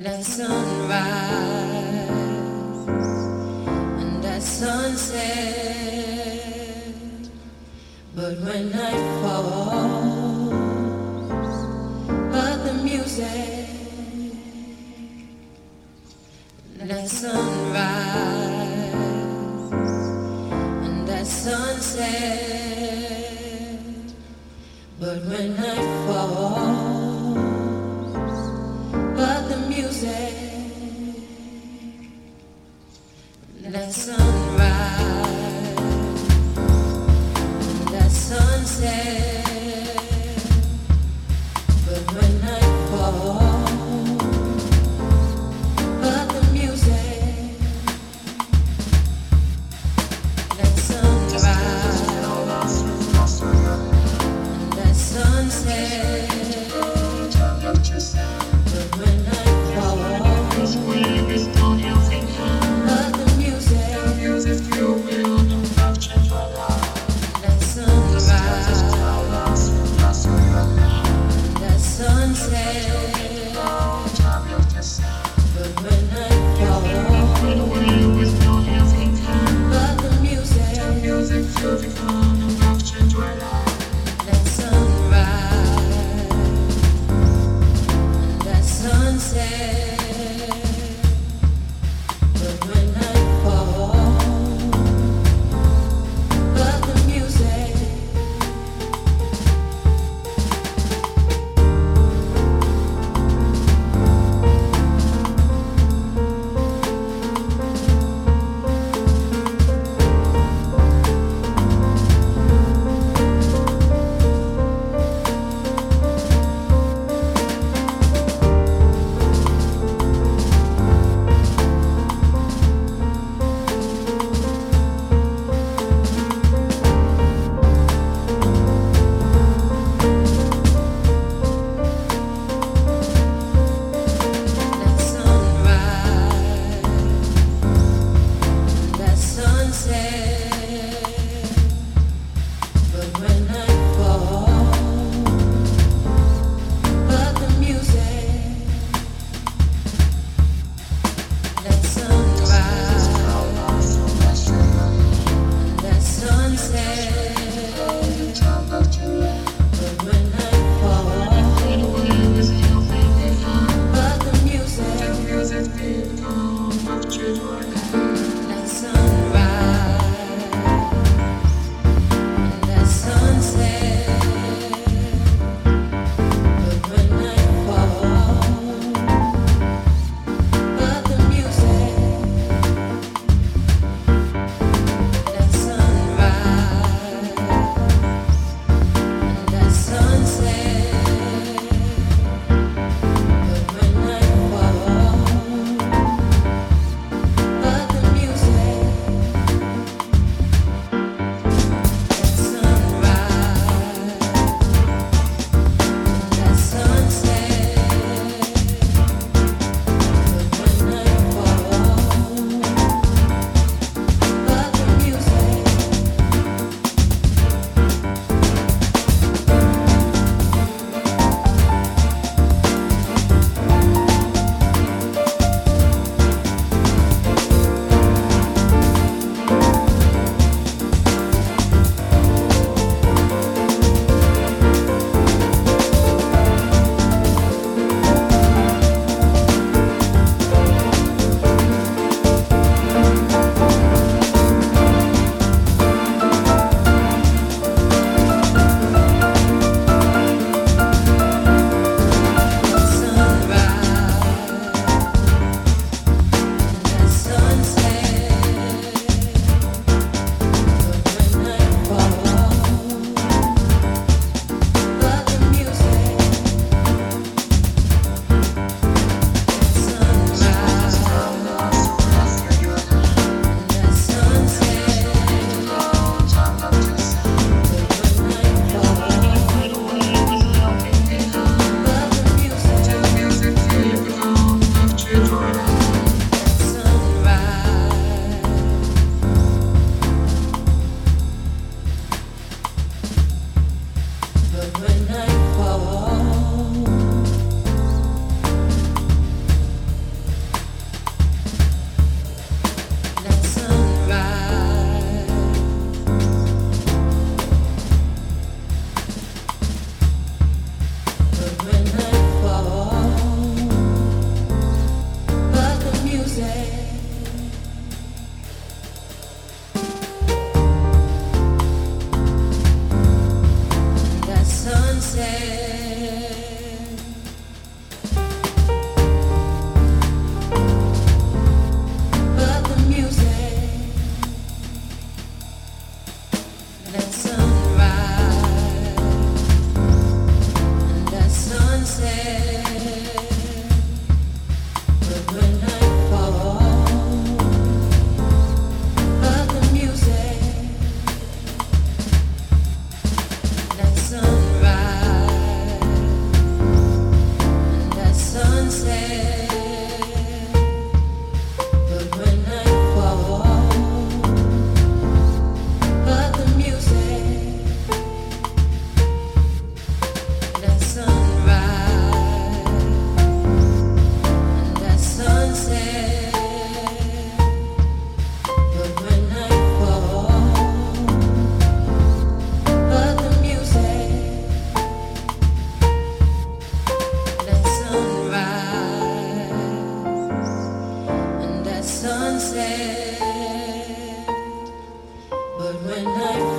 That sunrise and that sunset, but when night falls, but the music, that sunrise and that sunset, but when night falls. That sunrise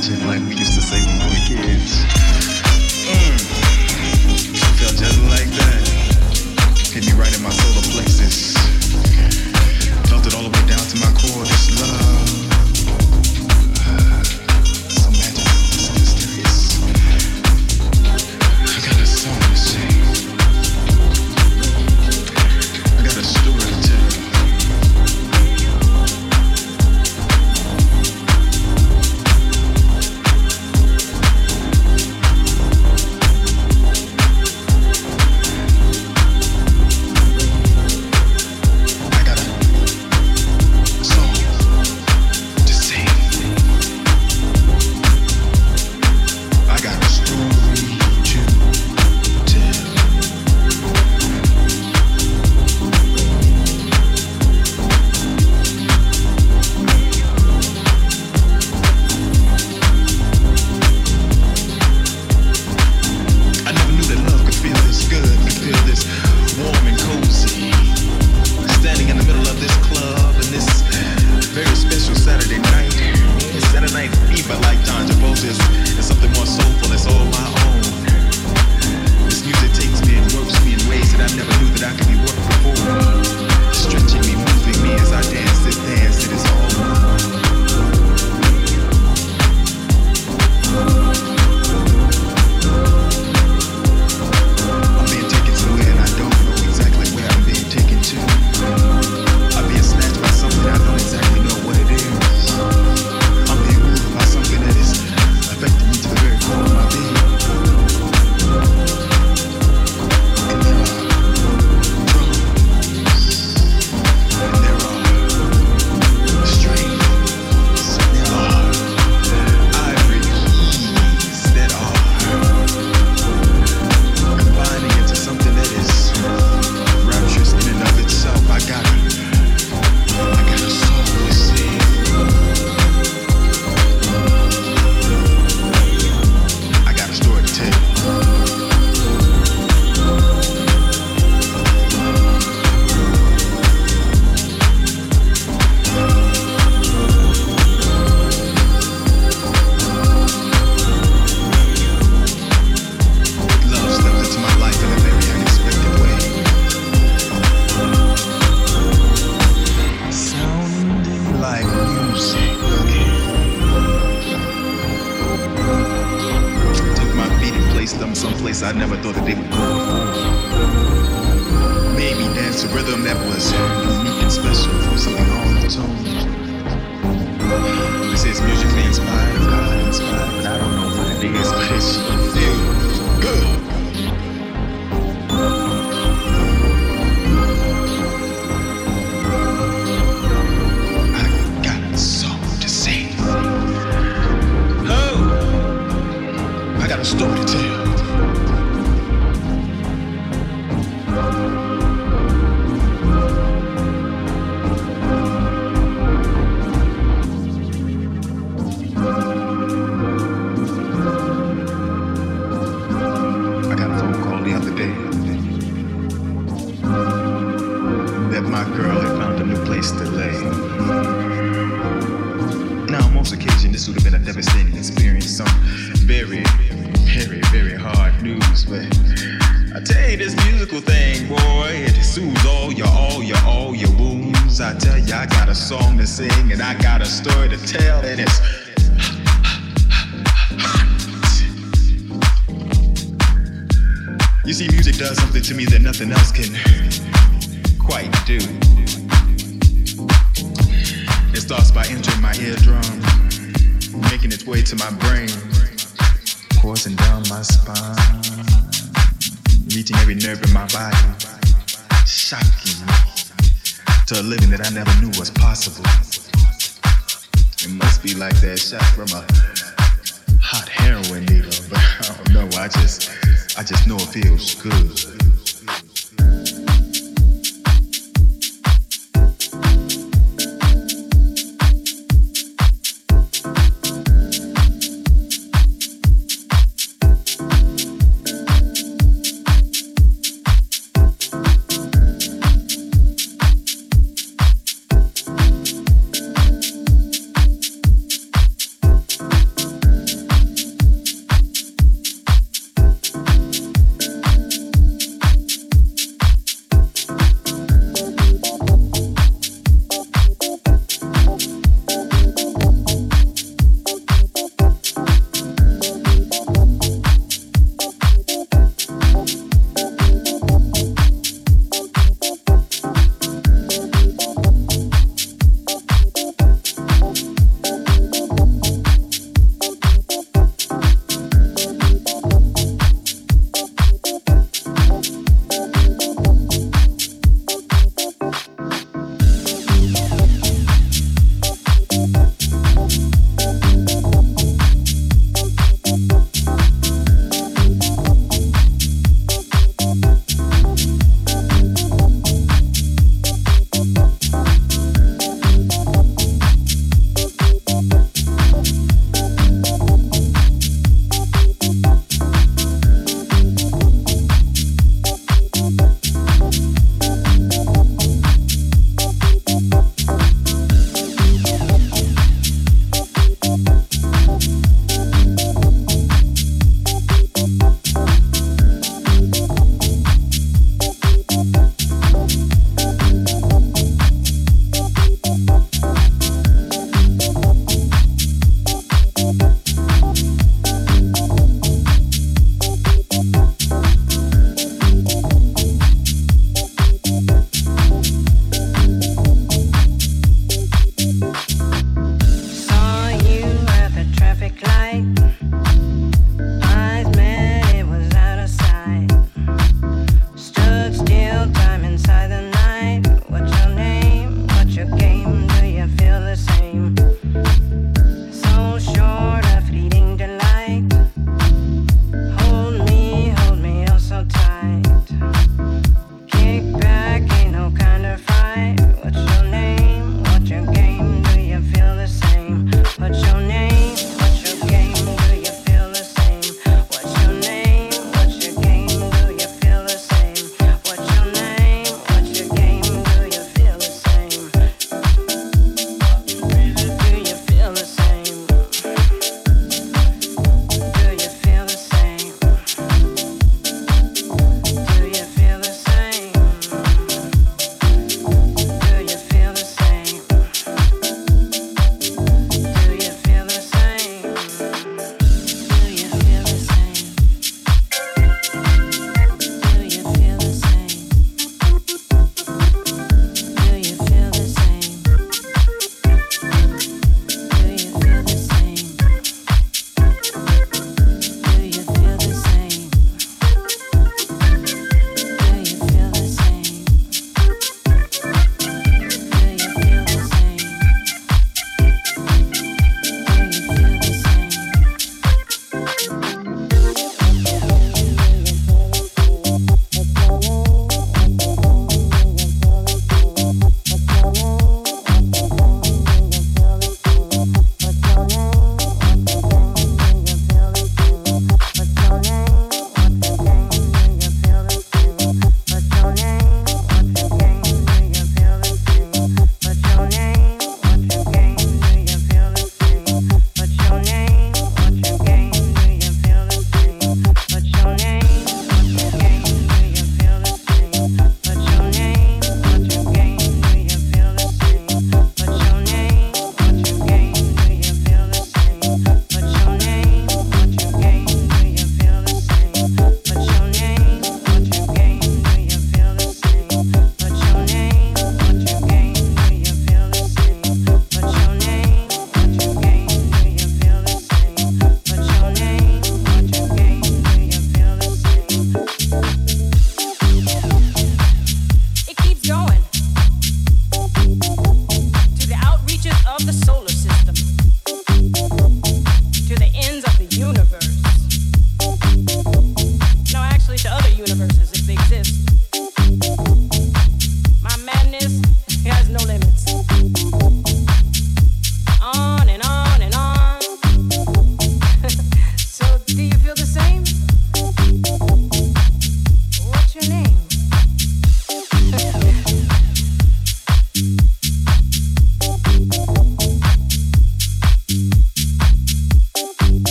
content like we used to say when we were kids. Mm. Felt just like that. Hit me right in my solar plexus. Sing and I got a story to tell, and it's You see, music does something to me that nothing else can quite do. It starts by entering my eardrum, making its way to my brain, coursing down my spine, reaching every nerve in my body, shocking me to a living that I never knew was possible. It must be like that shot from a hot heroin needle, but I don't know. I just, I just know it feels good.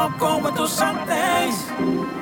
All going through some.